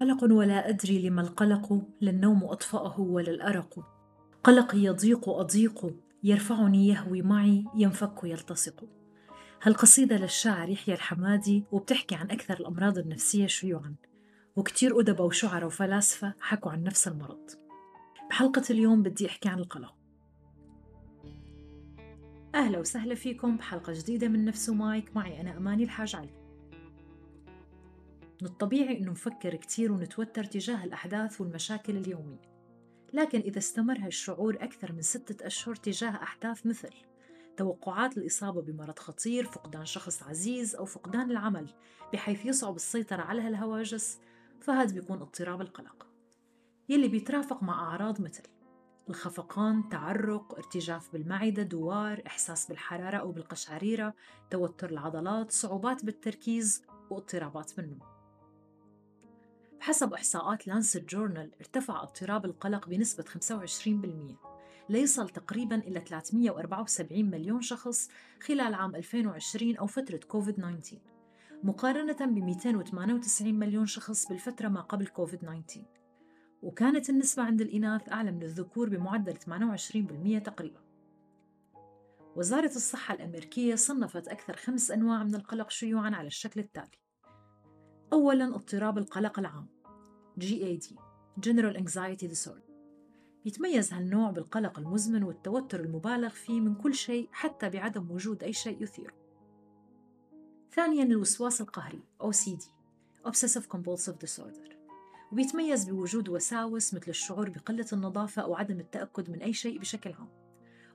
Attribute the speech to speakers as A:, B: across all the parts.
A: قلق ولا أدري لما القلق لا النوم أطفأه ولا الأرق. قلقي يضيق أضيق يرفعني يهوي معي ينفك يلتصق. هالقصيدة للشاعر يحيى الحمادي وبتحكي عن أكثر الأمراض النفسية شيوعاً؟ وكتير أدباء وشعراء وفلاسفة حكوا عن نفس المرض. بحلقة اليوم بدي أحكي عن القلق. أهلا وسهلا فيكم بحلقة جديدة من نفس مايك معي أنا أماني الحاج علي. من الطبيعي أنه نفكر كتير ونتوتر تجاه الأحداث والمشاكل اليومية. لكن إذا استمر هالشعور أكثر من ستة أشهر تجاه أحداث مثل توقعات الإصابة بمرض خطير، فقدان شخص عزيز أو فقدان العمل بحيث يصعب السيطرة على هالهواجس فهذا بيكون اضطراب القلق. يلي بيترافق مع أعراض مثل الخفقان، تعرق، ارتجاف بالمعدة، دوار، إحساس بالحرارة أو بالقشعريرة، توتر العضلات، صعوبات بالتركيز واضطرابات بالنوم. بحسب إحصاءات Lancet Journal ارتفع اضطراب القلق بنسبة 25% ليصل تقريبا إلى 374 مليون شخص خلال عام 2020 أو فترة كوفيد 19 مقارنة ب 298 مليون شخص بالفترة ما قبل كوفيد 19 وكانت النسبة عند الإناث أعلى من الذكور بمعدل 28% تقريبا. وزارة الصحة الأمريكية صنفت أكثر خمس أنواع من القلق شيوعاً على الشكل التالي. أولاً اضطراب القلق العام GAD General Anxiety Disorder. يتميز هالنوع بالقلق المزمن والتوتر المبالغ فيه من كل شيء حتى بعدم وجود أي شيء يثيره ثانياً الوسواس القهري OCD Obsessive Compulsive Disorder. وبيتميز بوجود وساوس مثل الشعور بقلة النظافة أو عدم التأكد من أي شيء بشكل عام.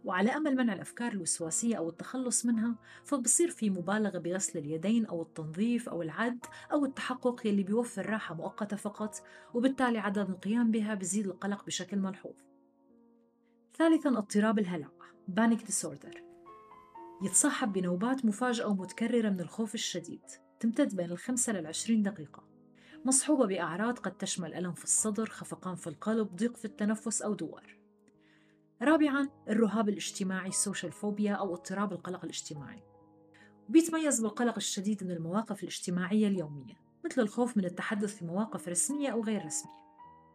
A: وعلى أمل منع الأفكار الوسواسية أو التخلص منها فبصير في مبالغة بغسل اليدين أو التنظيف أو العد أو التحقق يلي بيوفر راحة مؤقتة فقط وبالتالي عدم القيام بها بزيد القلق بشكل ملحوظ. ثالثاً اضطراب الهلع Panic Disorder. يتصاحب بنوبات مفاجئة ومتكررة من الخوف الشديد تمتد بين الخمسة للعشرين دقيقة. مصحوبة بأعراض قد تشمل ألم في الصدر، خفقان في القلب، ضيق في التنفس أو دوار. رابعاً الرهاب الاجتماعي ال social phobia أو اضطراب القلق الاجتماعي. بيتميز بالقلق الشديد من المواقف الاجتماعية اليومية مثل الخوف من التحدث في مواقف رسمية أو غير رسمية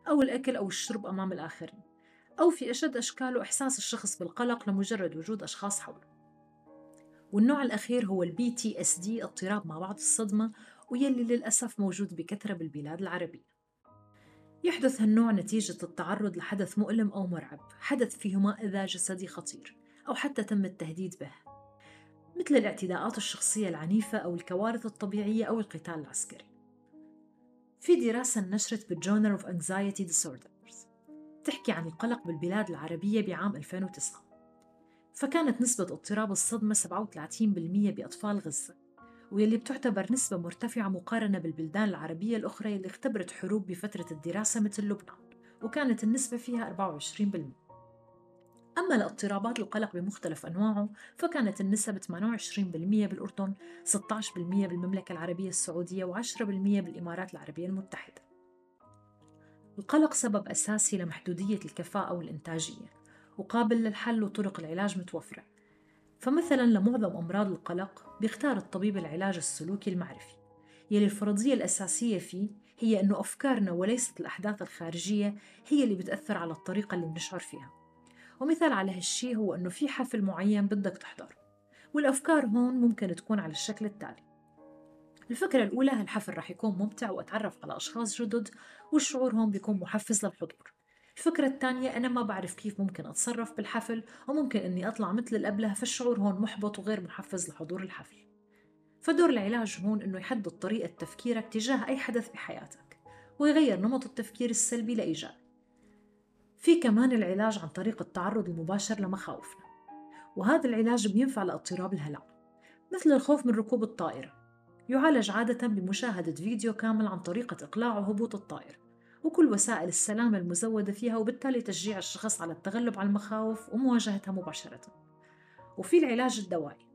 A: أو الأكل أو الشرب أمام الآخرين أو في أشد أشكاله إحساس الشخص بالقلق لمجرد وجود أشخاص حوله. والنوع الأخير هو ال PTSD اضطراب ما بعد الصدمة ويلي للأسف موجود بكثرة بالبلاد العربية. يحدث هالنوع نتيجة التعرض لحدث مؤلم أو مرعب حدث فيه ما إذا جسدي خطير أو حتى تم التهديد به مثل الاعتداءات الشخصية العنيفة أو الكوارث الطبيعية أو القتال العسكري. في دراسة نشرت بالجورنال of Anxiety Disorders تحكي عن القلق بالبلاد العربية بعام 2009 فكانت نسبة اضطراب الصدمة 37% بأطفال غزة. واللي بتعتبر نسبة مرتفعة مقارنة بالبلدان العربية الأخرى اللي اختبرت حروب بفترة الدراسة مثل لبنان وكانت النسبة فيها 24% أما الاضطرابات القلق بمختلف أنواعه فكانت النسب 28% بالأردن 16% بالمملكة العربية السعودية و10% بالإمارات العربية المتحدة. القلق سبب أساسي لمحدودية الكفاءة والإنتاجية وقابل للحل وطرق العلاج متوفرة. فمثلا لمعظم أمراض القلق بيختار الطبيب العلاج السلوكي المعرفي. يلي الفرضية الأساسية فيه هي أنه أفكارنا وليست الأحداث الخارجية هي اللي بتأثر على الطريقة اللي بنشعر فيها. ومثال على هالشي هو أنه في حفل معين بدك تحضره والأفكار هون ممكن تكون على الشكل التالي. الفكرة الأولى هالحفل رح يكون ممتع وأتعرف على أشخاص جدد والشعور هون بيكون محفز للحضور. الفكرة الثانية أنا ما بعرف كيف ممكن أتصرف بالحفل وممكن أني أطلع مثل الأبله فالشعور هون محبط وغير محفز لحضور الحفل. فدور العلاج هون أنه يحدد طريقة تفكيرك تجاه أي حدث بحياتك ويغير نمط التفكير السلبي لإيجابي. في كمان العلاج عن طريق التعرض المباشر لمخاوفنا وهذا العلاج بينفع لاضطراب الهلع مثل الخوف من ركوب الطائرة. يعالج عادة بمشاهدة فيديو كامل عن طريقة إقلاع وهبوط الطائرة. وكل وسائل السلامة المزودة فيها وبالتالي تشجيع الشخص على التغلب على المخاوف ومواجهتها مباشرة. وفي العلاج الدوائي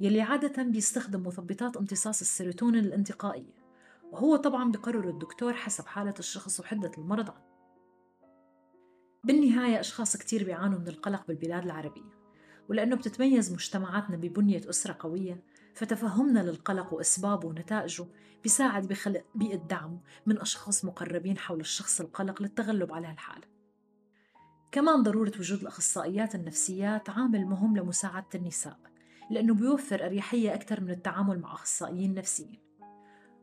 A: يلي عادة بيستخدم مثبطات امتصاص السيروتونين الانتقائية وهو طبعا بقرر الدكتور حسب حالة الشخص وحدة المرض. عنه بالنهاية أشخاص كتير بيعانوا من القلق بالبلاد العربية ولأنه بتتميز مجتمعاتنا ببنية أسرة قوية فتفهمنا للقلق وأسبابه ونتائجه بيساعد بخلق بيئة دعم من أشخاص مقربين حول الشخص القلق للتغلب على هالحالة. كمان ضرورة وجود الأخصائيات النفسيات عامل مهم لمساعدة النساء لأنه بيوفر أريحية أكثر من التعامل مع أخصائيين نفسيين.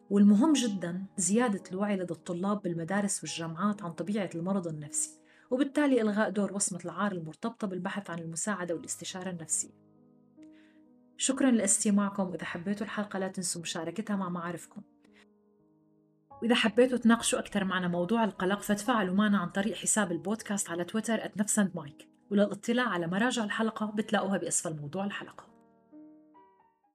A: والمهم جدا زيادة الوعي لدى الطلاب بالمدارس والجامعات عن طبيعة المرض النفسي وبالتالي إلغاء دور وصمة العار المرتبطة بالبحث عن المساعدة والاستشارة النفسية. شكرا لاستماعكم وإذا حبيتوا الحلقة لا تنسوا مشاركتها مع معارفكم. وإذا حبيتوا تناقشوا أكثر معنا موضوع القلق فتفاعلوا معنا عن طريق حساب البودكاست على تويتر @نفسندمايك وللاطلاع على مراجع الحلقة بتلاقوها بأسفل موضوع الحلقة.